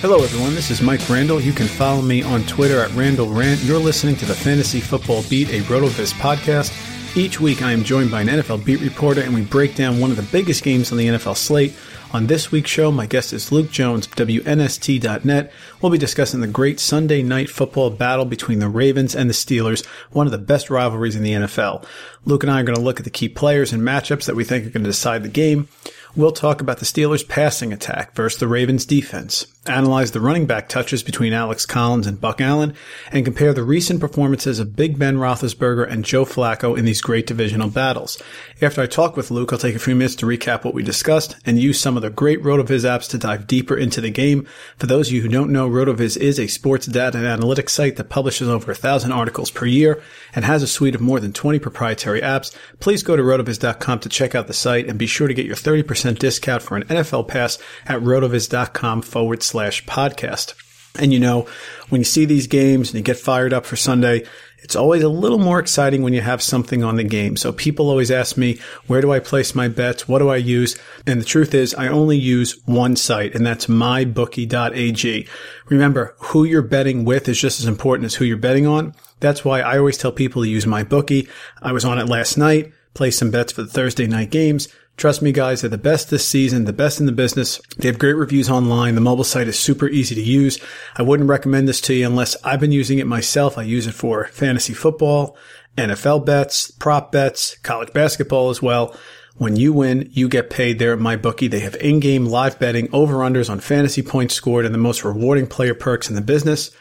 Hello, everyone. This is Mike Randall. You can follow me on Twitter at Randall Rant. You're listening to the Fantasy Football Beat, a RotoViz podcast. Each week, I am joined by an NFL beat reporter, and we break down one of the biggest games on the NFL slate. On this week's show, my guest is Luke Jones WNST.net. We'll be discussing the great Sunday night football battle between the Ravens and the Steelers, one of the best rivalries in the NFL. Luke and I are going to look at the key players and matchups that we think are going to decide the game. We'll talk about the Steelers' passing attack versus the Ravens' defense, analyze the running back touches between Alex Collins and Buck Allen, and compare the recent performances of Big Ben Roethlisberger and Joe Flacco in these great divisional battles. After I talk with Luke, I'll take a few minutes to recap what we discussed and use some of the great RotoViz apps to dive deeper into the game. For those of you who don't know, RotoViz is a sports data and analytics site that publishes over a thousand articles per year and has a suite of more than 20 proprietary apps. Please go to rotoviz.com to check out the site and be sure to get your 30% discount for an NFL pass at rotoviz.com forward slash podcast. And you know, when you see these games and you get fired up for Sunday, it's always a little more exciting when you have something on the game. So people always ask me, where do I place my bets? What do I use? And the truth is, I only use one site, and that's mybookie.ag. Remember, who you're betting with is just as important as who you're betting on. That's why I always tell people to use MyBookie. I was on it last night, placed some bets for the Thursday night games. Trust me, guys, they're the best this season, the best in the business. They have great reviews online. The mobile site is super easy to use. I wouldn't recommend this to you unless I've been using it myself. I use it for fantasy football, NFL bets, prop bets, college basketball as well. When you win, you get paid there at MyBookie. They have in-game live betting, over-unders on fantasy points scored, and the most rewarding player perks in the business.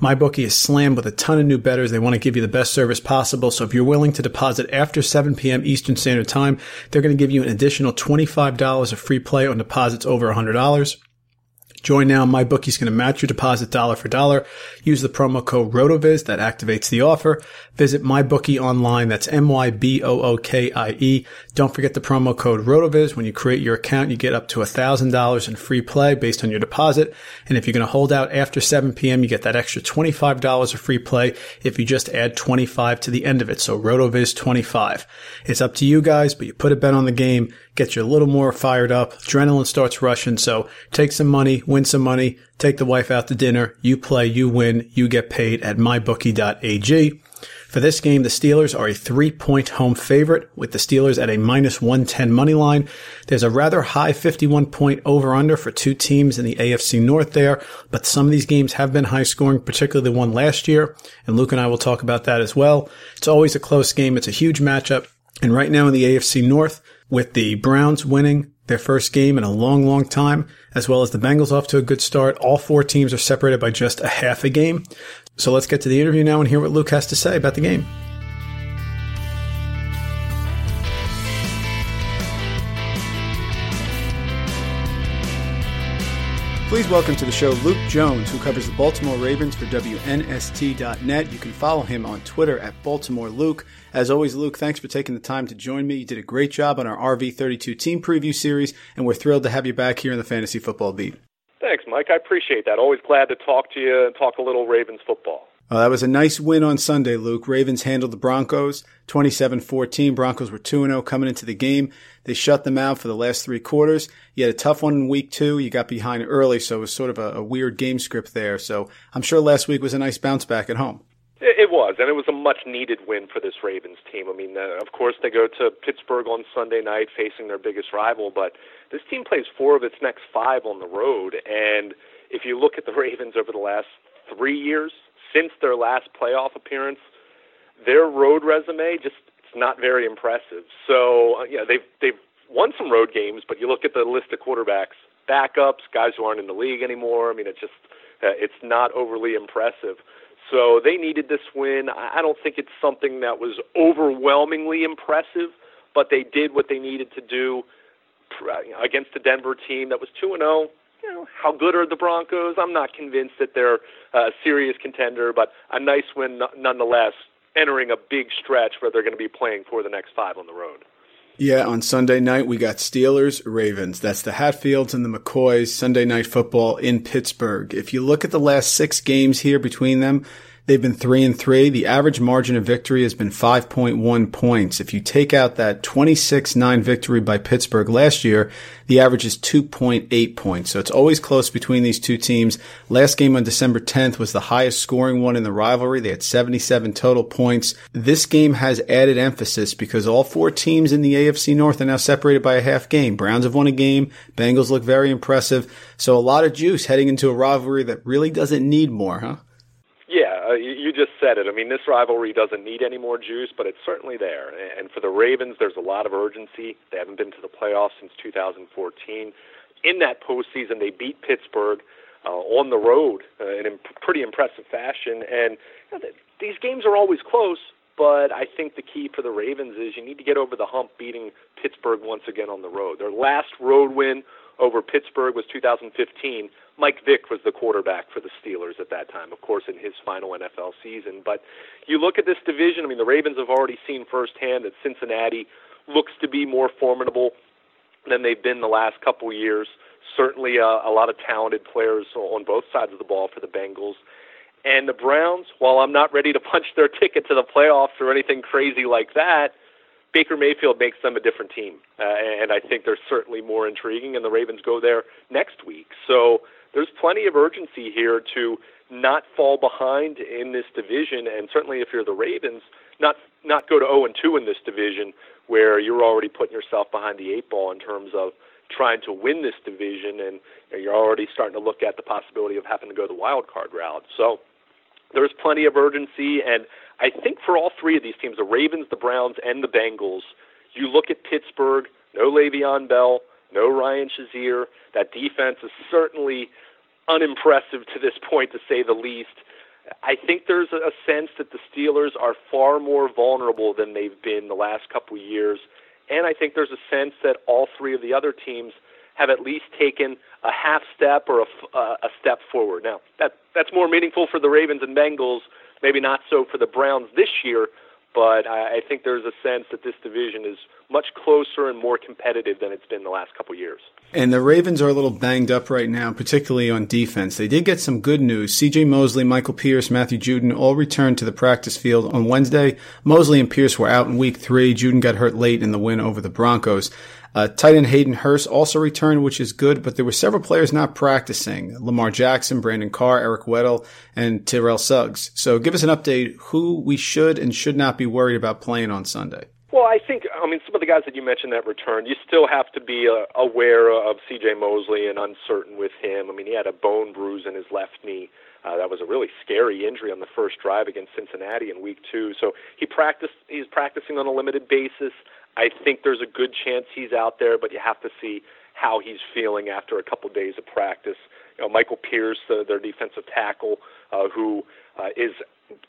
MyBookie is slammed with a ton of new bettors. They want to give you the best service possible. So if you're willing to deposit after 7 p.m. Eastern Standard Time, they're going to give you an additional $25 of free play on deposits over $100. Join now. MyBookie's going to match your deposit dollar for dollar. Use the promo code RotoViz that activates the offer. Visit MyBookie online. That's M-Y-B-O-O-K-I-E. Don't forget the promo code RotoViz. When you create your account, you get up to $1,000 in free play based on your deposit. And if you're going to hold out after 7 p.m., you get that extra $25 of free play if you just add 25 to the end of it. So RotoViz 25. It's up to you guys, but you put a bet on the game. Get you a little more fired up. Adrenaline starts rushing. So take some money, win some money, take the wife out to dinner. You play, you win, you get paid at mybookie.ag. For this game, the Steelers are a three point home favorite with the Steelers at a minus 110 money line. There's a rather high 51 point over under for two teams in the AFC North there, but some of these games have been high scoring, particularly the one last year. And Luke and I will talk about that as well. It's always a close game. It's a huge matchup. And right now in the AFC North, with the Browns winning their first game in a long, long time, as well as the Bengals off to a good start. All four teams are separated by just a half a game. So let's get to the interview now and hear what Luke has to say about the game. Please welcome to the show Luke Jones, who covers the Baltimore Ravens for WNST.net. You can follow him on Twitter at Baltimore Luke. As always, Luke, thanks for taking the time to join me. You did a great job on our RV32 team preview series, and we're thrilled to have you back here in the Fantasy Football Beat. Thanks, Mike. I appreciate that. Always glad to talk to you and talk a little Ravens football. Uh, that was a nice win on Sunday, Luke. Ravens handled the Broncos 27-14. Broncos were 2-0 coming into the game. They shut them out for the last three quarters. You had a tough one in week two. You got behind early, so it was sort of a, a weird game script there. So I'm sure last week was a nice bounce back at home. It was, and it was a much needed win for this Ravens team. I mean, uh, of course, they go to Pittsburgh on Sunday night facing their biggest rival, but this team plays four of its next five on the road. And if you look at the Ravens over the last three years, since their last playoff appearance, their road resume just not very impressive. So uh, yeah, they've they've won some road games, but you look at the list of quarterbacks, backups, guys who aren't in the league anymore. I mean, it's just uh, it's not overly impressive. So they needed this win. I don't think it's something that was overwhelmingly impressive, but they did what they needed to do uh, against a Denver team that was two and zero. Oh you know, how good are the Broncos? I'm not convinced that they're a serious contender, but a nice win nonetheless, entering a big stretch where they're going to be playing for the next five on the road. Yeah, on Sunday night we got Steelers Ravens. That's the Hatfields and the McCoys Sunday night football in Pittsburgh. If you look at the last six games here between them, They've been three and three. The average margin of victory has been 5.1 points. If you take out that 26-9 victory by Pittsburgh last year, the average is 2.8 points. So it's always close between these two teams. Last game on December 10th was the highest scoring one in the rivalry. They had 77 total points. This game has added emphasis because all four teams in the AFC North are now separated by a half game. Browns have won a game. Bengals look very impressive. So a lot of juice heading into a rivalry that really doesn't need more, huh? Uh, you, you just said it. I mean, this rivalry doesn't need any more juice, but it's certainly there. And for the Ravens, there's a lot of urgency. They haven't been to the playoffs since 2014. In that postseason, they beat Pittsburgh uh, on the road uh, in imp- pretty impressive fashion. And you know, th- these games are always close, but I think the key for the Ravens is you need to get over the hump beating Pittsburgh once again on the road. Their last road win over Pittsburgh was 2015. Mike Vick was the quarterback for the Steelers at that time, of course, in his final NFL season. But you look at this division, I mean, the Ravens have already seen firsthand that Cincinnati looks to be more formidable than they've been the last couple years. Certainly uh, a lot of talented players on both sides of the ball for the Bengals. And the Browns, while I'm not ready to punch their ticket to the playoffs or anything crazy like that, Baker Mayfield makes them a different team, uh, and I think they're certainly more intriguing. And the Ravens go there next week, so there's plenty of urgency here to not fall behind in this division, and certainly if you're the Ravens, not not go to 0 and 2 in this division where you're already putting yourself behind the eight ball in terms of trying to win this division, and you're already starting to look at the possibility of having to go the wild card route. So there's plenty of urgency, and I think for all three of these teams, the Ravens, the Browns, and the Bengals, you look at Pittsburgh, no Le'Veon Bell, no Ryan Shazier. That defense is certainly unimpressive to this point, to say the least. I think there's a sense that the Steelers are far more vulnerable than they've been the last couple of years, and I think there's a sense that all three of the other teams have at least taken a half step or a, uh, a step forward. Now, that that's more meaningful for the Ravens and Bengals Maybe not so for the Browns this year, but I, I think there's a sense that this division is much closer and more competitive than it's been the last couple years. And the Ravens are a little banged up right now, particularly on defense. They did get some good news. CJ Mosley, Michael Pierce, Matthew Judon all returned to the practice field on Wednesday. Mosley and Pierce were out in week three. Judon got hurt late in the win over the Broncos. Uh, tight end Hayden Hurst also returned, which is good, but there were several players not practicing. Lamar Jackson, Brandon Carr, Eric Weddle, and Terrell Suggs. So give us an update who we should and should not be worried about playing on Sunday. Well, I think, I mean, some of the guys that you mentioned that returned, you still have to be uh, aware of C.J. Mosley and uncertain with him. I mean, he had a bone bruise in his left knee. Uh, that was a really scary injury on the first drive against Cincinnati in week two. So he practiced. He's practicing on a limited basis. I think there's a good chance he's out there, but you have to see how he's feeling after a couple days of practice. You know, Michael Pierce, uh, their defensive tackle, uh, who uh, is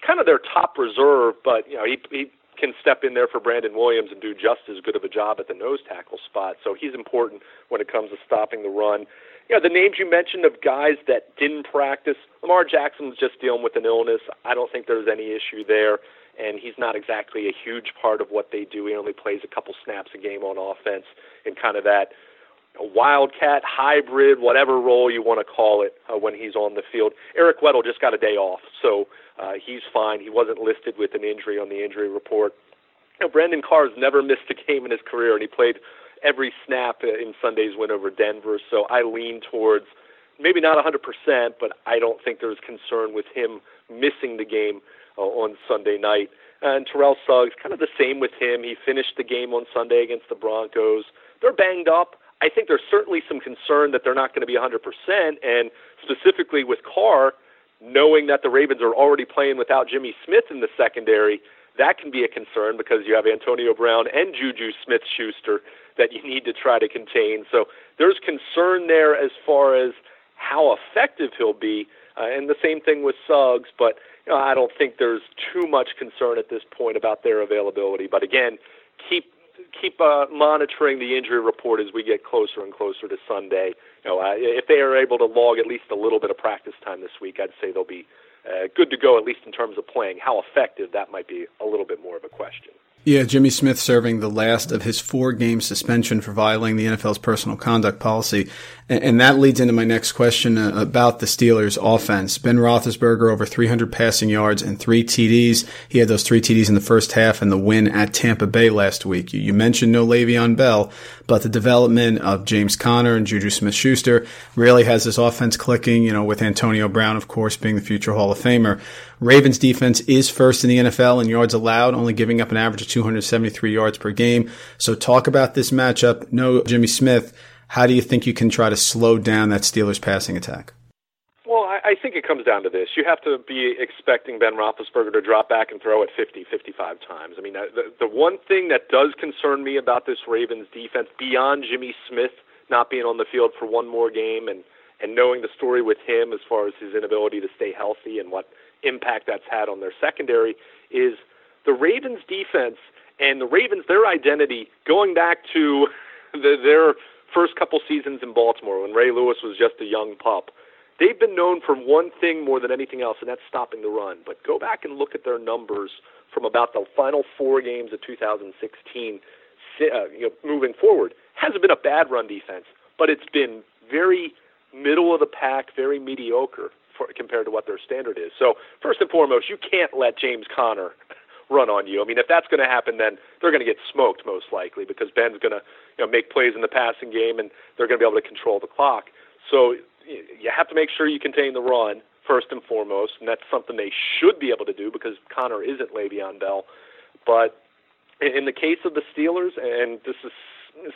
kind of their top reserve, but you know he, he can step in there for Brandon Williams and do just as good of a job at the nose tackle spot. So he's important when it comes to stopping the run know, the names you mentioned of guys that didn't practice, Lamar Jackson was just dealing with an illness. I don't think there's any issue there, and he's not exactly a huge part of what they do. He only plays a couple snaps a game on offense in kind of that wildcat, hybrid, whatever role you want to call it uh, when he's on the field. Eric Weddle just got a day off, so uh, he's fine. He wasn't listed with an injury on the injury report. You know, Brandon Carr's never missed a game in his career, and he played every snap in Sunday's win over Denver. So I lean towards maybe not 100%, but I don't think there's concern with him missing the game uh, on Sunday night. And Terrell Suggs, kind of the same with him. He finished the game on Sunday against the Broncos. They're banged up. I think there's certainly some concern that they're not going to be 100%, and specifically with Carr, knowing that the Ravens are already playing without Jimmy Smith in the secondary, that can be a concern because you have Antonio Brown and Juju Smith Schuster that you need to try to contain. So there's concern there as far as how effective he'll be, uh, and the same thing with Suggs. But I don't think there's too much concern at this point about their availability. But again, keep keep uh, monitoring the injury report as we get closer and closer to Sunday. You know, uh, if they are able to log at least a little bit of practice time this week, I'd say they'll be uh, good to go at least in terms of playing. How effective that might be a little bit more of a question. Yeah, Jimmy Smith serving the last of his four game suspension for violating the NFL's personal conduct policy. And, that leads into my next question uh, about the Steelers offense. Ben Roethlisberger over 300 passing yards and three TDs. He had those three TDs in the first half and the win at Tampa Bay last week. You, you mentioned no Le'Veon Bell, but the development of James Conner and Juju Smith-Schuster really has this offense clicking, you know, with Antonio Brown, of course, being the future Hall of Famer. Ravens defense is first in the NFL in yards allowed, only giving up an average of 273 yards per game. So talk about this matchup. No Jimmy Smith. How do you think you can try to slow down that Steelers passing attack? Well, I, I think it comes down to this. You have to be expecting Ben Roethlisberger to drop back and throw it 50, 55 times. I mean, uh, the, the one thing that does concern me about this Ravens defense, beyond Jimmy Smith not being on the field for one more game and, and knowing the story with him as far as his inability to stay healthy and what impact that's had on their secondary, is the Ravens defense and the Ravens, their identity, going back to the, their first couple seasons in Baltimore when Ray Lewis was just a young pup. They've been known for one thing more than anything else, and that's stopping the run. But go back and look at their numbers from about the final four games of 2016, uh, you know, moving forward. Hasn't been a bad run defense, but it's been very middle of the pack, very mediocre for, compared to what their standard is. So first and foremost, you can't let James Conner run on you. I mean, if that's going to happen, then they're going to get smoked most likely because Ben's going to you know make plays in the passing game and they're going to be able to control the clock. So you have to make sure you contain the run first and foremost, and that's something they should be able to do because Conner isn't Le'Veon Bell. But in the case of the Steelers, and this is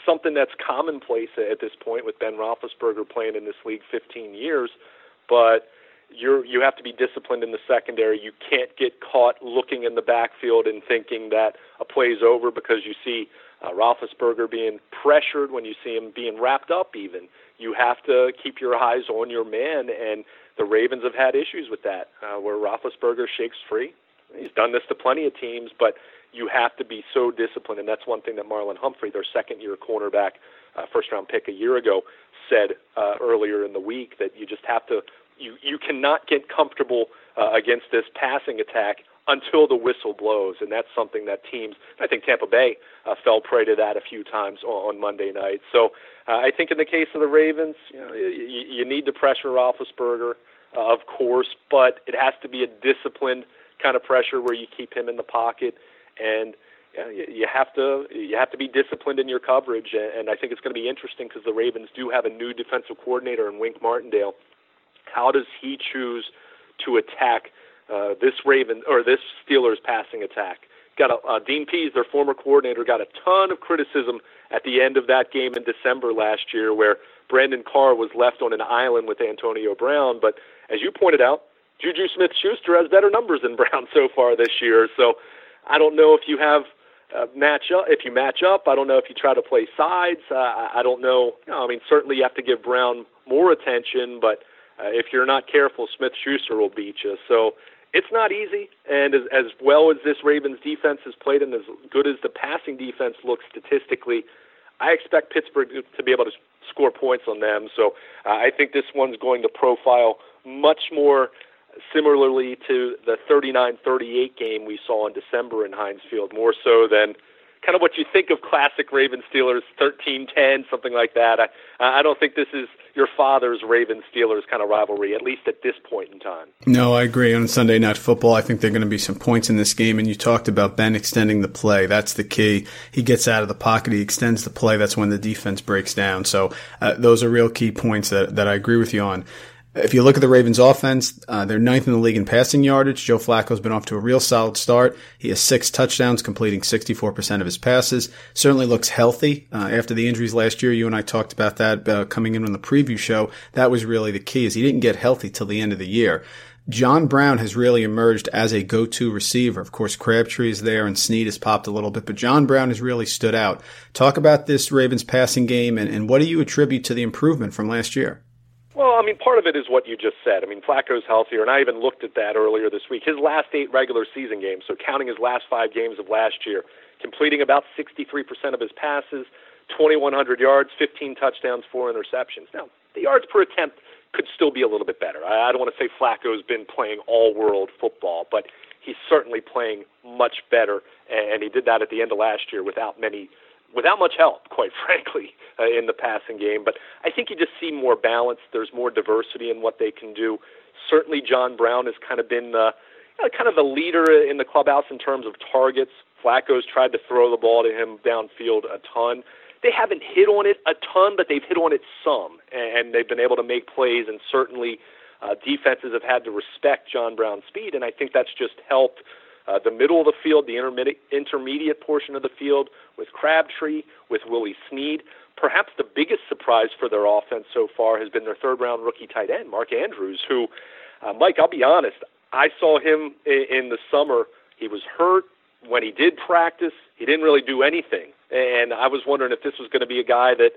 something that's commonplace at this point with Ben Roethlisberger playing in this league 15 years, but you're you have to be disciplined in the secondary. You can't get caught looking in the backfield and thinking that a play's over because you see uh, Roethlisberger being pressured when you see him being wrapped up. Even you have to keep your eyes on your man, and the Ravens have had issues with that, uh, where Roethlisberger shakes free. He's done this to plenty of teams, but you have to be so disciplined, and that's one thing that Marlon Humphrey, their second-year cornerback, uh, first-round pick a year ago, said uh, earlier in the week that you just have to you you cannot get comfortable uh, against this passing attack until the whistle blows, and that's something that teams. I think Tampa Bay uh, fell prey to that a few times on, on Monday night. So uh, I think in the case of the Ravens, you, know, you, you need to pressure Roethlisberger, uh, of course, but it has to be a disciplined kind of pressure where you keep him in the pocket and yeah, you have to you have to be disciplined in your coverage, and I think it's going to be interesting because the Ravens do have a new defensive coordinator in Wink Martindale. How does he choose to attack uh, this Raven or this Steelers passing attack? Got a, uh, Dean Pees, their former coordinator, got a ton of criticism at the end of that game in December last year, where Brandon Carr was left on an island with Antonio Brown. But as you pointed out, Juju Smith-Schuster has better numbers than Brown so far this year. So I don't know if you have uh, match up. If you match up, I don't know if you try to play sides. Uh, I don't know. I mean, certainly you have to give Brown more attention, but uh, if you're not careful, Smith Schuster will beat you. So it's not easy. And as, as well as this Ravens defense has played, and as good as the passing defense looks statistically, I expect Pittsburgh to be able to score points on them. So uh, I think this one's going to profile much more similarly to the 39-38 game we saw in December in Heinz Field, more so than kind of what you think of classic Ravens Steelers 13-10, something like that. I, I don't think this is your father's Ravens Steelers kind of rivalry, at least at this point in time. No, I agree. On Sunday Night Football, I think there are going to be some points in this game. And you talked about Ben extending the play. That's the key. He gets out of the pocket. He extends the play. That's when the defense breaks down. So uh, those are real key points that, that I agree with you on. If you look at the Ravens offense, uh, they're ninth in the league in passing yardage. Joe Flacco's been off to a real solid start. He has six touchdowns, completing 64% of his passes. Certainly looks healthy. Uh, after the injuries last year, you and I talked about that uh, coming in on the preview show. That was really the key is he didn't get healthy till the end of the year. John Brown has really emerged as a go-to receiver. Of course, Crabtree is there and Snead has popped a little bit, but John Brown has really stood out. Talk about this Ravens passing game and, and what do you attribute to the improvement from last year? Well, I mean, part of it is what you just said. I mean, Flacco's healthier, and I even looked at that earlier this week. His last eight regular season games, so counting his last five games of last year, completing about 63% of his passes, 2,100 yards, 15 touchdowns, four interceptions. Now, the yards per attempt could still be a little bit better. I, don't want to say Flacco's been playing all world football, but he's certainly playing much better, and he did that at the end of last year without many without much help, quite frankly, uh, in the passing game. But I think you just see more balance. There's more diversity in what they can do. Certainly, John Brown has kind of been the kind of the leader in the clubhouse in terms of targets. Flacco's tried to throw the ball to him downfield a ton. They haven't hit on it a ton, but they've hit on it some, and they've been able to make plays. And certainly, uh, defenses have had to respect John Brown's speed, and I think that's just helped uh, the middle of the field, the intermediate, intermediate portion of the field with Crabtree, with Willie Snead. Perhaps the biggest surprise for their offense so far has been their third round rookie tight end, Mark Andrews, who, uh, Mike, I'll be honest, I saw him in, in the summer. He was hurt. When he did practice, he didn't really do anything. And I was wondering if this was going to be a guy that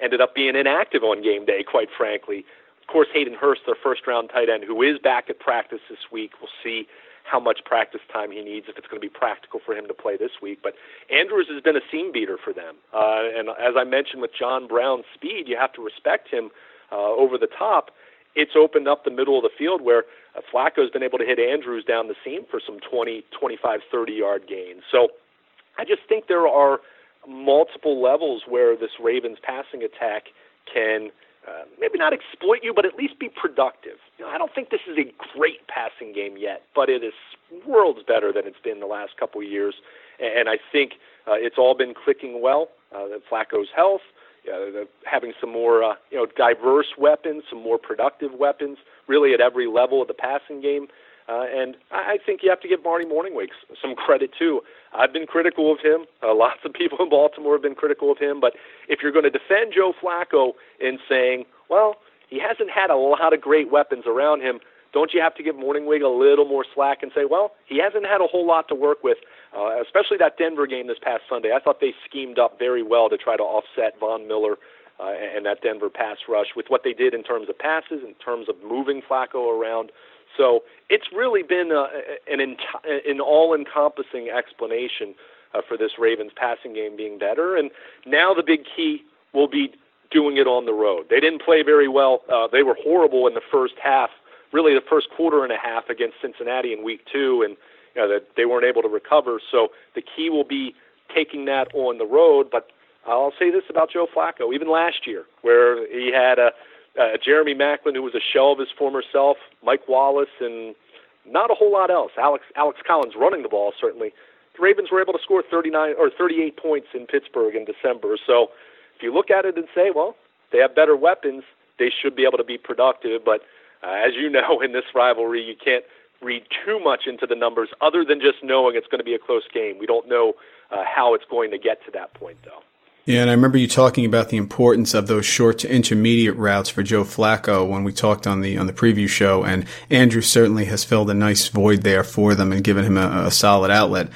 ended up being inactive on game day, quite frankly. Of course, Hayden Hurst, their first round tight end, who is back at practice this week, we'll see how much practice time he needs if it's going to be practical for him to play this week. But Andrews has been a seam beater for them, uh, and as I mentioned with John Brown's speed, you have to respect him uh, over the top. It's opened up the middle of the field where uh, Flacco's been able to hit Andrews down the seam for some 20, 25, 30 yard gains. So I just think there are multiple levels where this Ravens passing attack can uh, maybe not exploit you, but at least be productive. You know, I don't think this is a great passing game yet, but it is worlds better than it's been the last couple of years. And I think uh, it's all been clicking well. Uh, Flacco's health, uh, having some more, uh, you know, diverse weapons, some more productive weapons, really at every level of the passing game. Uh, and I think you have to give Marty Mornhinweg some credit too. I've been critical of him. Uh, lots of people in Baltimore have been critical of him. But if you're going to defend Joe Flacco in saying, well, he hasn't had a lot of great weapons around him, don't you have to give Mornhinweg a little more slack and say, well, he hasn't had a whole lot to work with, uh, especially that Denver game this past Sunday. I thought they schemed up very well to try to offset Von Miller uh, and that Denver pass rush with what they did in terms of passes, in terms of moving Flacco around. So it's really been a, an, ent- an all-encompassing explanation uh, for this Ravens passing game being better. And now the big key will be doing it on the road. They didn't play very well. Uh, they were horrible in the first half, really the first quarter and a half against Cincinnati in week two, and you know, that they weren't able to recover. So the key will be taking that on the road. But I'll say this about Joe Flacco, even last year, where he had a uh, Jeremy Maclin, who was a shell of his former self, Mike Wallace, and not a whole lot else. Alex Alex Collins running the ball certainly. the Ravens were able to score 39 or 38 points in Pittsburgh in December. So if you look at it and say, well, they have better weapons, they should be able to be productive. But uh, as you know, in this rivalry, you can't read too much into the numbers other than just knowing it's going to be a close game. We don't know uh, how it's going to get to that point, though. Yeah, and I remember you talking about the importance of those short to intermediate routes for Joe Flacco when we talked on the on the preview show, and Andrew certainly has filled a nice void there for them and given him a, a solid outlet.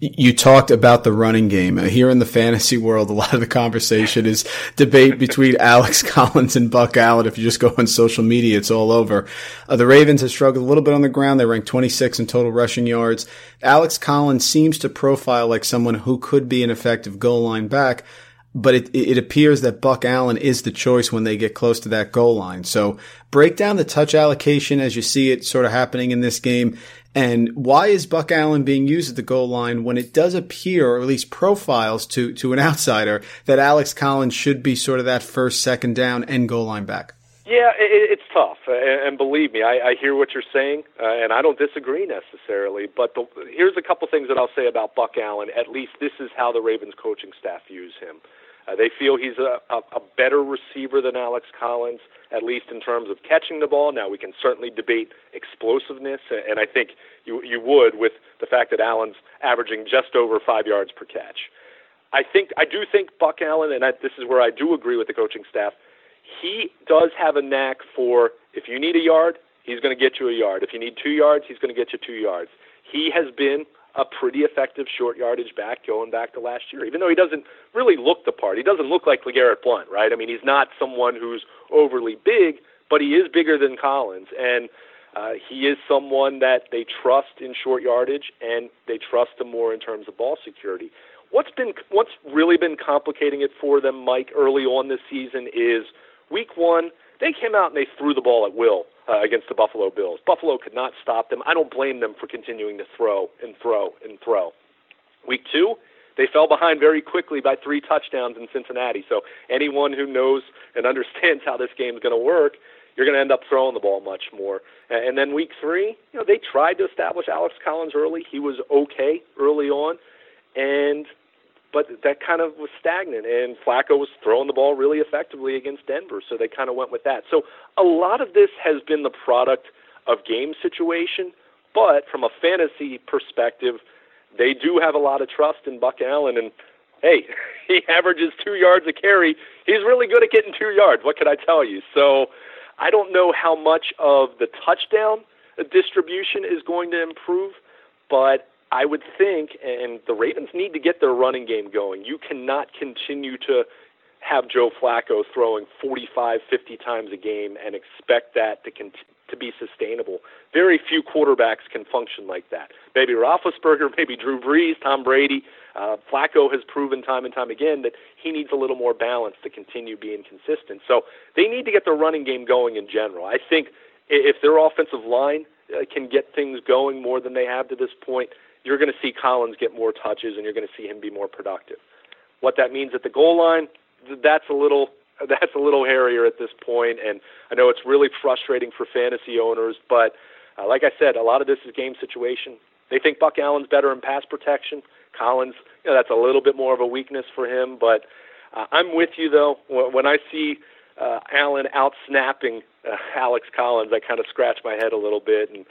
You talked about the running game. Uh, here in the fantasy world, a lot of the conversation is debate between Alex Collins and Buck Allen. If you just go on social media, it's all over. Uh, the Ravens have struggled a little bit on the ground. They rank 26 in total rushing yards. Alex Collins seems to profile like someone who could be an effective goal line back but it, it appears that Buck Allen is the choice when they get close to that goal line. So break down the touch allocation as you see it sort of happening in this game. And why is Buck Allen being used at the goal line when it does appear, or at least profiles to, to an outsider, that Alex Collins should be sort of that first, second down and goal line back? Yeah, it, it's tough, and believe me, I, I hear what you're saying, uh, and I don't disagree necessarily. But the, here's a couple things that I'll say about Buck Allen. At least this is how the Ravens coaching staff views him. Uh, they feel he's a, a, a better receiver than Alex Collins, at least in terms of catching the ball. Now we can certainly debate explosiveness, and I think you you would with the fact that Allen's averaging just over five yards per catch. I think I do think Buck Allen, and I, this is where I do agree with the coaching staff. He does have a knack for if you need a yard, he's going to get you a yard. If you need two yards, he's going to get you two yards. He has been a pretty effective short yardage back going back to last year. Even though he doesn't really look the part, he doesn't look like LeGarrette Blunt, right? I mean, he's not someone who's overly big, but he is bigger than Collins, and uh, he is someone that they trust in short yardage, and they trust him more in terms of ball security. What's been what's really been complicating it for them, Mike, early on this season is week one they came out and they threw the ball at will uh, against the Buffalo Bills. Buffalo could not stop them. I don't blame them for continuing to throw and throw and throw. Week two, they fell behind very quickly by three touchdowns in Cincinnati. So anyone who knows and understands how this game is going to work, you're going to end up throwing the ball much more. And then week three, you know, they tried to establish Alex Collins early. He was okay early on, and but that kind of was stagnant. And Flacco was throwing the ball really effectively against Denver, so they kind of went with that. So a lot of this has been the product of game situation, but from a fantasy perspective, they do have a lot of trust in Buck Allen. And hey, he averages two yards a carry. He's really good at getting two yards. What can I tell you? So I don't know how much of the touchdown distribution is going to improve, but I would think, and the Ravens need to get their running game going. You cannot continue to have Joe Flacco throwing 45, 50 times a game and expect that to con- to be sustainable. Very few quarterbacks can function like that. Maybe Roethlisberger, maybe Drew Brees, Tom Brady. Uh, Flacco has proven time and time again that he needs a little more balance to continue being consistent. So they need to get their running game going in general. I think if their offensive line uh, can get things going more than they have to this point, you're going to see Collins get more touches and you're going to see him be more productive. What that means at the goal line, that's a little that's a little hairier at this point, and I know it's really frustrating for fantasy owners. But uh, like I said, a lot of this is game situation. They think Buck Allen's better in pass protection. Collins, you know, that's a little bit more of a weakness for him. But uh, I'm with you though. When I see uh, Allen out snapping uh, Alex Collins, I kind of scratch my head a little bit and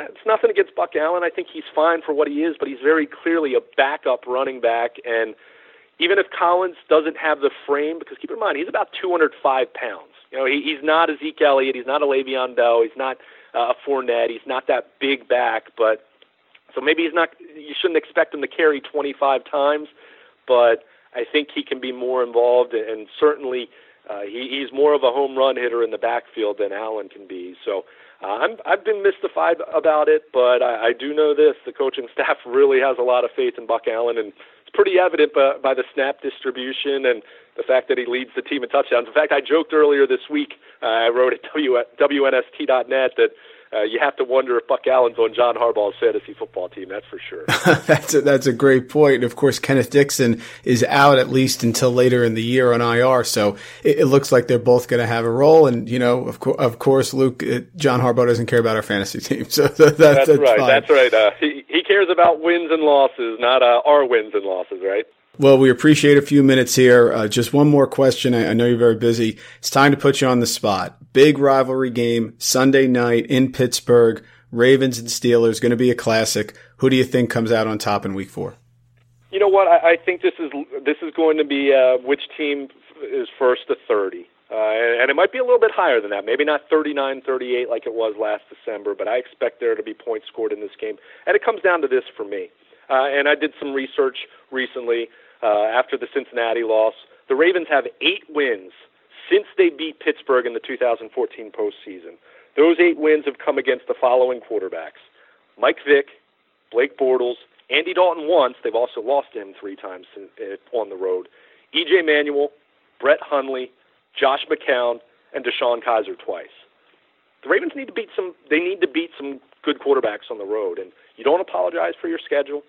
it's nothing against Buck Allen. I think he's fine for what he is, but he's very clearly a backup running back. And even if Collins doesn't have the frame, because keep in mind he's about 205 pounds. You know, he, he's not a Zeke Elliott, he's not a Le'Veon Bell, he's not uh, a Fournette, he's not that big back. But so maybe he's not. You shouldn't expect him to carry 25 times, but I think he can be more involved, and certainly uh, he, he's more of a home run hitter in the backfield than Allen can be. So uh, I'm, I've been mystified about it, but I, I do know this: the coaching staff really has a lot of faith in Buck Allen, and it's pretty evident by, by the snap distribution and the fact that he leads the team in touchdowns. In fact, I joked earlier this week. Uh, I wrote at w, WNST.net that uh, you have to wonder if Buck Allen's on John Harbaugh's fantasy football team. That's for sure. that's a, that's a great point. And of course, Kenneth Dixon is out at least until later in the year on IR, so it, it looks like they're both going to have a role. And you know, of, co- of course, Luke, uh, John Harbaugh doesn't care about our fantasy team, so that, that's, that's, right. Fine. That's right. Uh, he he cares about wins and losses, not uh, our wins and losses, right? Well, we appreciate a few minutes here. Uh, just one more question. I, I, know you're very busy. It's time to put you on the spot. Big rivalry game Sunday night in Pittsburgh. Ravens and Steelers going to be a classic. Who do you think comes out on top in Week Four? You know what? I, I think this is this is going to be uh, which team is first to thirty, uh, and, it might be a little bit higher than that. Maybe not 39-38 like it was last December, but I expect there to be points scored in this game. And it comes down to this for me. Uh, and I did some research recently uh, after the Cincinnati loss. The Ravens have eight wins since they beat Pittsburgh in the 2014 postseason. Those eight wins have come against the following quarterbacks Mike Vick, Blake Bortles, Andy Dalton once. They've also lost him three times on the road. EJ Manuel, Brett Hundley, Josh McCown, and DeShone Kizer twice. The Ravens need to beat some. They need to beat some good quarterbacks on the road, and you don't apologize for your schedule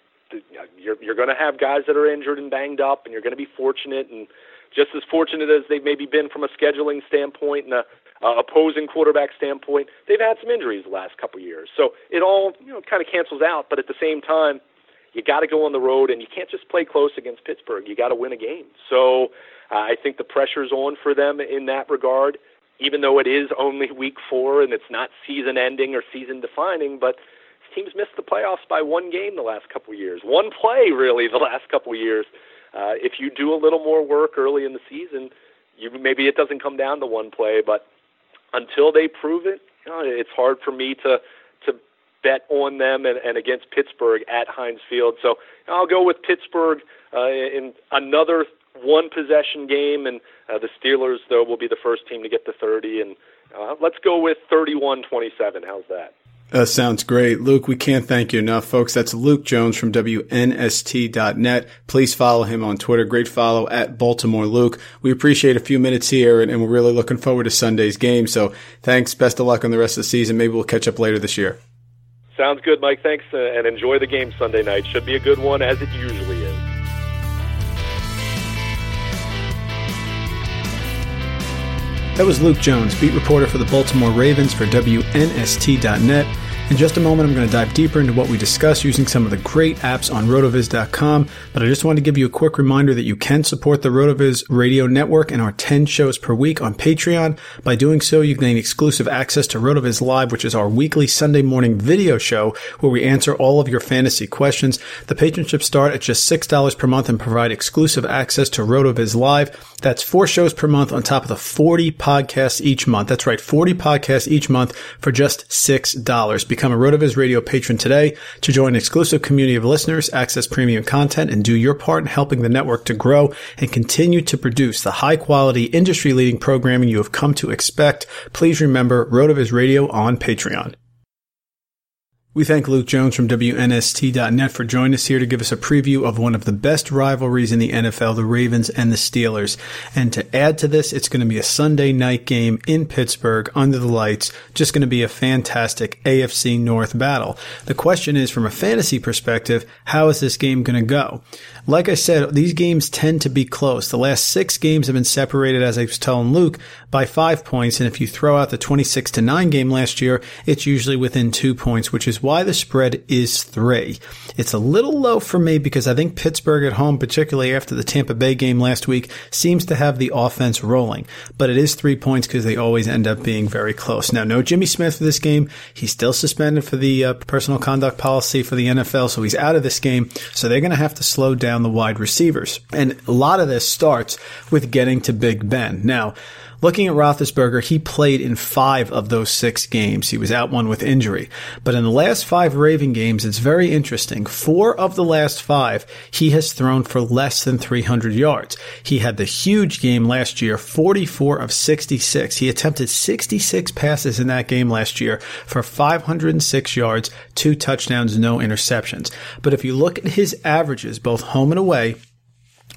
you're you're going to have guys that are injured and banged up, and you're going to be fortunate and just as fortunate as they've maybe been from a scheduling standpoint and a opposing quarterback standpoint. They've had some injuries the last couple years, so it all you know kind of cancels out. But at the same time, you got to go on the road, and you can't just play close against Pittsburgh. You got to win a game. So uh, I think the pressure's on for them in that regard. Even though it is only week four and it's not season ending or season defining, but teams missed the playoffs by one game the last couple of years, one play really the last couple of years. Uh, if you do a little more work early in the season, you maybe it doesn't come down to one play, but until they prove it, you know, it's hard for me to to bet on them and, and against Pittsburgh at Heinz Field. So I'll go with Pittsburgh uh, in another one possession game, and uh, the Steelers though will be the first team to get to 30, and uh, let's go with 31-27. How's that? Uh, sounds great. Luke, we can't thank you enough, folks. That's Luke Jones from WNST.net. Please follow him on Twitter. Great follow at Baltimore Luke. We appreciate a few minutes here and, and, we're really looking forward to Sunday's game. So thanks. Best of luck on the rest of the season. Maybe we'll catch up later this year. Sounds good, Mike. Thanks uh, and enjoy the game Sunday night. Should be a good one as it usually That was Luke Jones, beat reporter for the Baltimore Ravens for WNST.net. In just a moment, I'm going to dive deeper into what we discussed using some of the great apps on rotoviz.com. But I just want to give you a quick reminder that you can support the Rotoviz radio network and our 10 shows per week on Patreon. By doing so, you gain exclusive access to Rotoviz Live, which is our weekly Sunday morning video show where we answer all of your fantasy questions. The patronships start at just $6 per month and provide exclusive access to Rotoviz Live. That's four shows per month on top of the 40 podcasts each month. That's right, 40 podcasts each month for just $6. Become a RotoViz radio patron today to join an exclusive community of listeners, access premium content, and do your part in helping the network to grow and continue to produce the high quality, industry leading programming you have come to expect. Please remember RotoViz radio on Patreon. We thank Luke Jones from WNST.net for joining us here to give us a preview of one of the best rivalries in the NFL, the Ravens and the Steelers. And to add to this, it's going to be a Sunday night game in Pittsburgh under the lights. Just going to be a fantastic AFC North battle. The question is, from a fantasy perspective, how is this game going to go? Like I said, these games tend to be close. The last six games have been separated, as I was telling Luke, by five points. And if you throw out the 26 to 9 game last year, it's usually within two points, which is why the spread is three. It's a little low for me because I think Pittsburgh at home, particularly after the Tampa Bay game last week, seems to have the offense rolling. But it is three points because they always end up being very close. Now, no Jimmy Smith for this game. He's still suspended for the uh, personal conduct policy for the NFL, so he's out of this game. So they're going to have to slow down the wide receivers. And a lot of this starts with getting to Big Ben. Now, Looking at Roethlisberger, he played in five of those six games. He was out one with injury. But in the last five Raven games, it's very interesting. Four of the last five, he has thrown for less than 300 yards. He had the huge game last year, 44 of 66. He attempted 66 passes in that game last year for 506 yards, two touchdowns, no interceptions. But if you look at his averages, both home and away,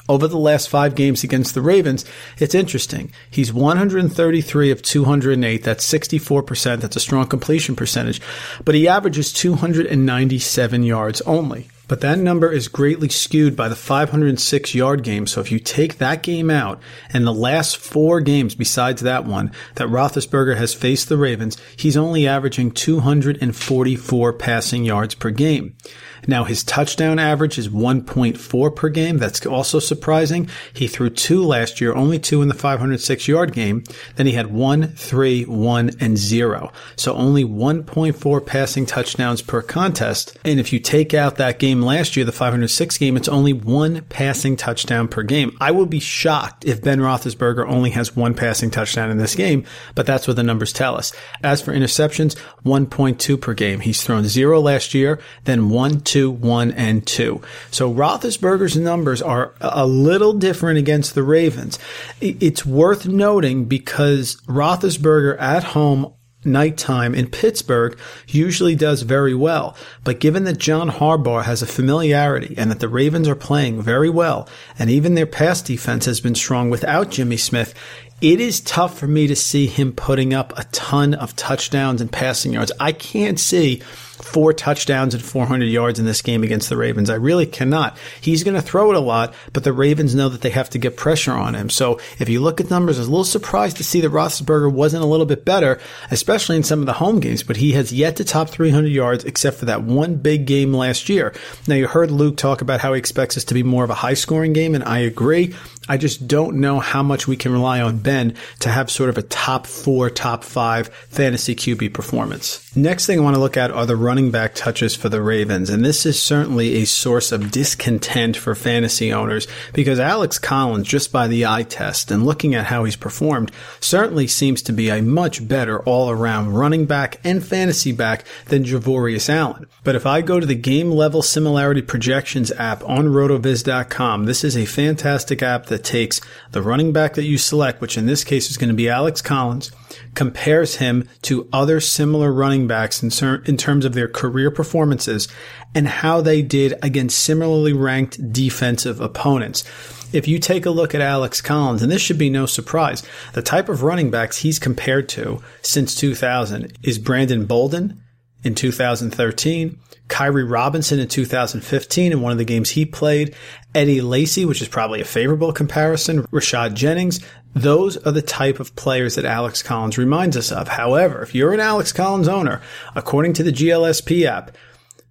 over the last five games against the Ravens, it's interesting. He's 133 of 208. That's 64%. That's a strong completion percentage. But he averages 297 yards only. But that number is greatly skewed by the 506 yard game. So if you take that game out and the last four games besides that one that Roethlisberger has faced the Ravens, he's only averaging 244 passing yards per game. Now his touchdown average is 1.4 per game. That's also surprising. He threw two last year, only two in the 506 yard game. Then he had one, three, one, and zero. So only 1.4 passing touchdowns per contest. And if you take out that game last year, the 506 game, it's only one passing touchdown per game. I would be shocked if Ben Roethlisberger only has one passing touchdown in this game, but that's what the numbers tell us. As for interceptions, 1.2 per game. He's thrown zero last year, then one, two, one, and two. So Roethlisberger's numbers are a little different against the Ravens. It's worth noting because Roethlisberger at home nighttime in Pittsburgh usually does very well. But given that John Harbaugh has a familiarity and that the Ravens are playing very well, and even their pass defense has been strong without Jimmy Smith, it is tough for me to see him putting up a ton of touchdowns and passing yards. I can't see four touchdowns and 400 yards in this game against the Ravens. I really cannot. He's going to throw it a lot, but the Ravens know that they have to get pressure on him. So if you look at numbers, I was a little surprised to see that Roethlisberger wasn't a little bit better, especially in some of the home games, but he has yet to top 300 yards except for that one big game last year. Now you heard Luke talk about how he expects this to be more of a high scoring game, and I agree. I just don't know how much we can rely on Ben to have sort of a top four, top five fantasy QB performance. Next thing I want to look at are the running back touches for the Ravens. And this is certainly a source of discontent for fantasy owners because Alex Collins, just by the eye test and looking at how he's performed, certainly seems to be a much better all around running back and fantasy back than Javorius Allen. But if I go to the game level similarity projections app on rotoviz.com, this is a fantastic app that takes the running back that you select, which in this case is going to be Alex Collins, compares him to other similar running backs in, in terms of their career performances and how they did against similarly ranked defensive opponents. If you take a look at Alex Collins, and this should be no surprise, the type of running backs he's compared to since 2000 is Brandon Bolden in 2013, Khiry Robinson in 2015 in one of the games he played, Eddie Lacy, which is probably a favorable comparison, Rashad Jennings. Those are the type of players that Alex Collins reminds us of. However, if you're an Alex Collins owner, according to the GLSP app,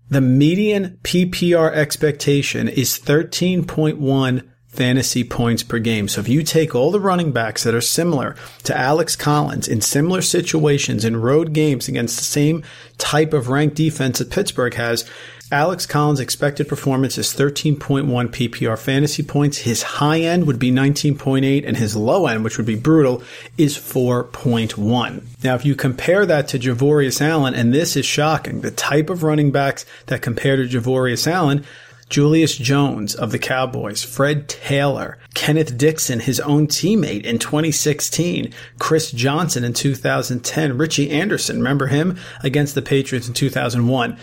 the median PPR expectation is 13.1 fantasy points per game. So if you take all the running backs that are similar to Alex Collins in similar situations in road games against the same type of ranked defense that Pittsburgh has, Alex Collins' expected performance is 13.1 PPR fantasy points. His high end would be 19.8 and his low end, which would be brutal, is 4.1. Now, if you compare that to Javorius Allen, and this is shocking, the type of running backs that compare to Javorius Allen, Julius Jones of the Cowboys, Fred Taylor, Kenneth Dixon, his own teammate in 2016, Chris Johnson in 2010, Richie Anderson, remember him against the Patriots in 2001.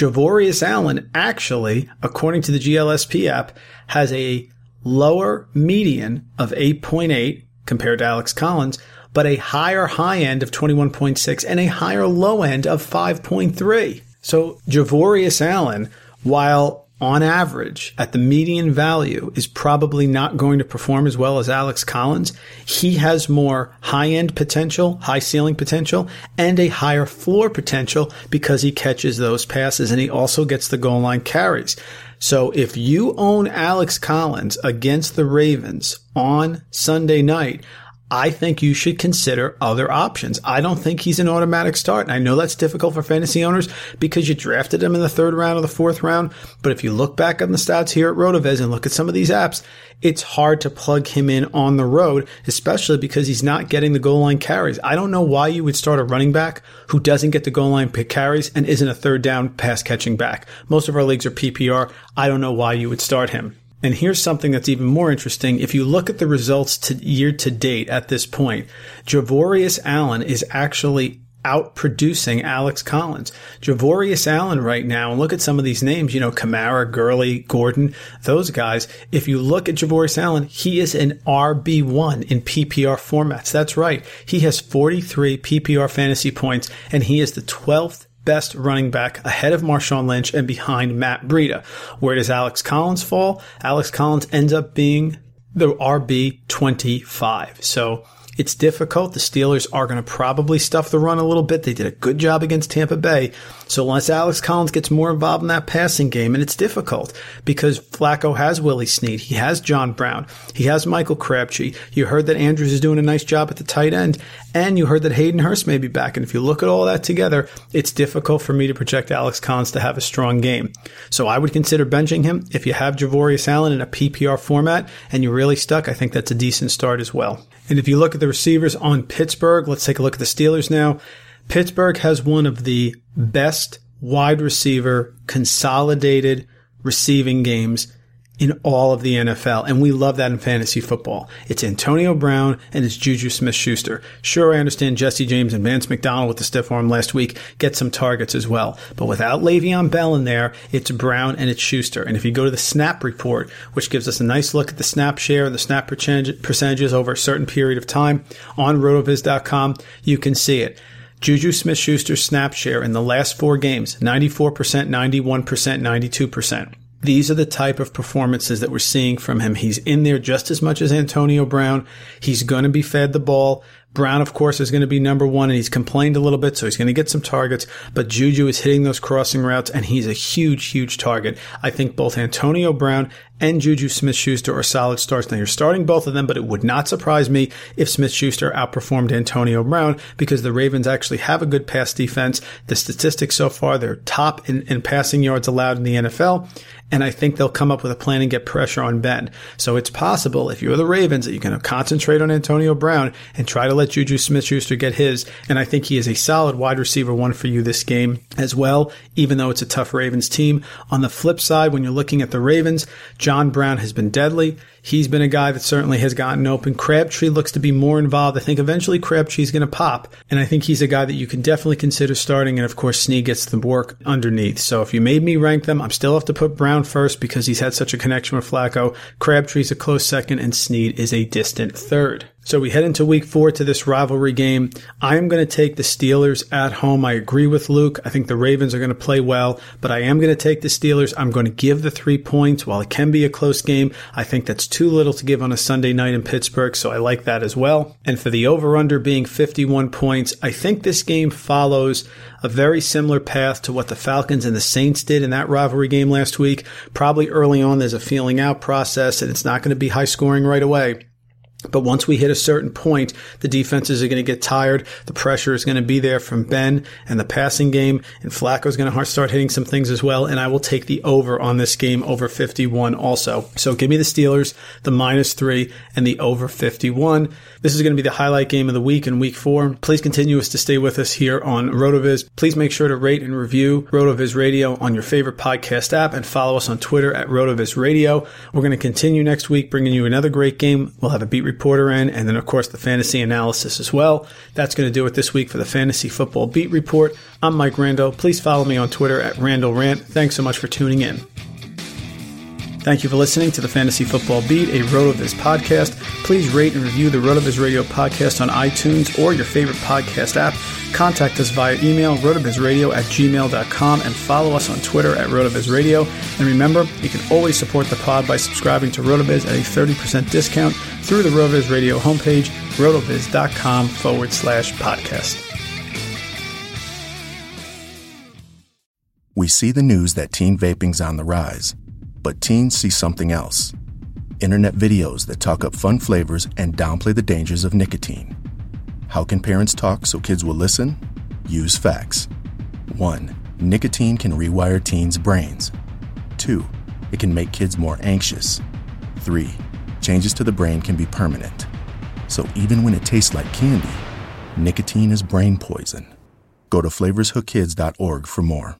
Javorius Allen actually, according to the GLSP app, has a lower median of 8.8 compared to Alex Collins, but a higher high end of 21.6 and a higher low end of 5.3. So Javorius Allen, while on average, at the median value, is probably not going to perform as well as Alex Collins. He has more high end potential, high ceiling potential, and a higher floor potential because he catches those passes and he also gets the goal line carries. So if you own Alex Collins against the Ravens on Sunday night, I think you should consider other options. I don't think he's an automatic start. And I know that's difficult for fantasy owners because you drafted him in the third round or the fourth round. But if you look back on the stats here at Rotoviz and look at some of these apps, it's hard to plug him in on the road, especially because he's not getting the goal line carries. I don't know why you would start a running back who doesn't get the goal line pick carries and isn't a third down pass catching back. Most of our leagues are PPR. I don't know why you would start him. And here's something that's even more interesting. If you look at the results to year to date at this point, Javorius Allen is actually out producing Alex Collins. Javorius Allen right now, and look at some of these names, you know, Kamara, Gurley, Gordon, those guys. If you look at Javorius Allen, he is an RB1 in PPR formats. That's right. He has 43 PPR fantasy points and he is the 12th best running back ahead of Marshawn Lynch and behind Matt Breida. Where does Alex Collins fall? Alex Collins ends up being the RB 25. So it's difficult. The Steelers are going to probably stuff the run a little bit. They did a good job against Tampa Bay. So unless Alex Collins gets more involved in that passing game, and it's difficult because Flacco has Willie Snead. He has John Brown. He has Michael Crabtree. You heard that Andrews is doing a nice job at the tight end, and you heard that Hayden Hurst may be back. And if you look at all that together, it's difficult for me to project Alex Collins to have a strong game. So I would consider benching him. If you have Javorius Allen in a PPR format and you're really stuck, I think that's a decent start as well. And if you look at the receivers on Pittsburgh, let's take a look at the Steelers now. Pittsburgh has one of the best wide receiver consolidated receiving games in all of the NFL. And we love that in fantasy football. It's Antonio Brown and it's Juju Smith Schuster. Sure, I understand Jesse James and Vance McDonald with the stiff arm last week get some targets as well. But without Le'Veon Bell in there, it's Brown and it's Schuster. And if you go to the snap report, which gives us a nice look at the snap share and the snap percentages over a certain period of time on rotoviz.com, you can see it. Juju Smith Schuster's snap share in the last four games 94%, 91%, 92%. These are the type of performances that we're seeing from him. He's in there just as much as Antonio Brown. He's going to be fed the ball. Brown, of course, is going to be number one and he's complained a little bit, so he's going to get some targets, but Juju is hitting those crossing routes and he's a huge, huge target. I think both Antonio Brown and Juju Smith Schuster are solid starts. Now you're starting both of them, but it would not surprise me if Smith Schuster outperformed Antonio Brown because the Ravens actually have a good pass defense. The statistics so far, they're top in, in passing yards allowed in the NFL. And I think they'll come up with a plan and get pressure on Ben. So it's possible if you're the Ravens that you can concentrate on Antonio Brown and try to let Juju Smith Schuster get his. And I think he is a solid wide receiver one for you this game as well, even though it's a tough Ravens team. On the flip side, when you're looking at the Ravens, John Brown has been deadly. He's been a guy that certainly has gotten open. Crabtree looks to be more involved. I think eventually Crabtree's going to pop. And I think he's a guy that you can definitely consider starting. And of course, Snead gets the work underneath. So if you made me rank them, I'm still have to put Brown first because he's had such a connection with Flacco. Crabtree's a close second and Snead is a distant third. So we head into week four to this rivalry game. I am going to take the Steelers at home. I agree with Luke. I think the Ravens are going to play well, but I am going to take the Steelers. I'm going to give the three points. While it can be a close game, I think that's too little to give on a Sunday night in Pittsburgh, so I like that as well. And for the over under being 51 points, I think this game follows a very similar path to what the Falcons and the Saints did in that rivalry game last week. Probably early on, there's a feeling out process and it's not going to be high scoring right away. But once we hit a certain point, the defenses are going to get tired. The pressure is going to be there from Ben and the passing game. And Flacco is going to start hitting some things as well. And I will take the over on this game over 51 also. So give me the Steelers, the minus three and the over 51. This is going to be the highlight game of the week in week four. Please continue us to stay with us here on RotoViz. Please make sure to rate and review RotoViz Radio on your favorite podcast app and follow us on Twitter at RotoViz Radio. We're going to continue next week bringing you another great game. We'll have a beat reporter in and then of course the fantasy analysis as well. That's going to do it this week for the fantasy football beat report. I'm Mike Randall. Please follow me on Twitter at Randall Rant. Thanks so much for tuning in. Thank you for listening to the Fantasy Football Beat, a RotoViz podcast. Please rate and review the RotoViz Radio podcast on iTunes or your favorite podcast app. Contact us via email, rotovizradio at gmail.com, and follow us on Twitter at RotoVizRadio. And remember, you can always support the pod by subscribing to RotoViz at a 30% discount through the RotoViz Radio homepage, rotoviz.com forward slash podcast. We see the news that teen vaping's on the rise but teens see something else internet videos that talk up fun flavors and downplay the dangers of nicotine. How can parents talk so kids will listen? Use facts. 1. Nicotine can rewire teens' brains. 2. It can make kids more anxious. 3. Changes to the brain can be permanent. So even when it tastes like candy, nicotine is brain poison. Go to flavorshookkids.org for more.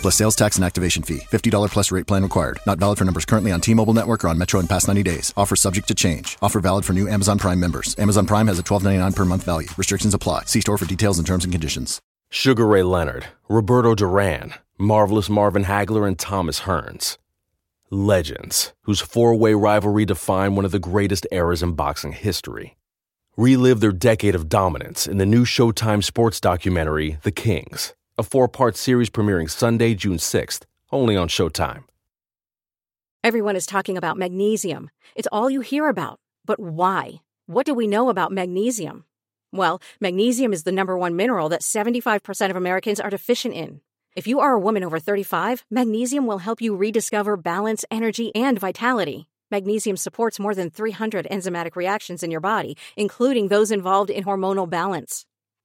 Plus sales tax and activation fee. $50 plus rate plan required. Not valid for numbers currently on T-Mobile network or on Metro in past 90 days. Offer subject to change. Offer valid for new Amazon Prime members. Amazon Prime has a $12.99 per month value. Restrictions apply. See store for details and terms and conditions. Sugar Ray Leonard, Roberto Duran, Marvelous Marvin Hagler, and Thomas Hearns. Legends, whose four-way rivalry defined one of the greatest eras in boxing history. Relive their decade of dominance in the new Showtime sports documentary, The Kings a four part series premiering Sunday, June 6th, only on Showtime. Everyone is talking about magnesium. It's all you hear about. But why? What do we know about magnesium? Well, magnesium is the number one mineral that 75% of Americans are deficient in. If you are a woman over 35, magnesium will help you rediscover balance, energy, and vitality. Magnesium supports more than 300 enzymatic reactions in your body, including those involved in hormonal balance.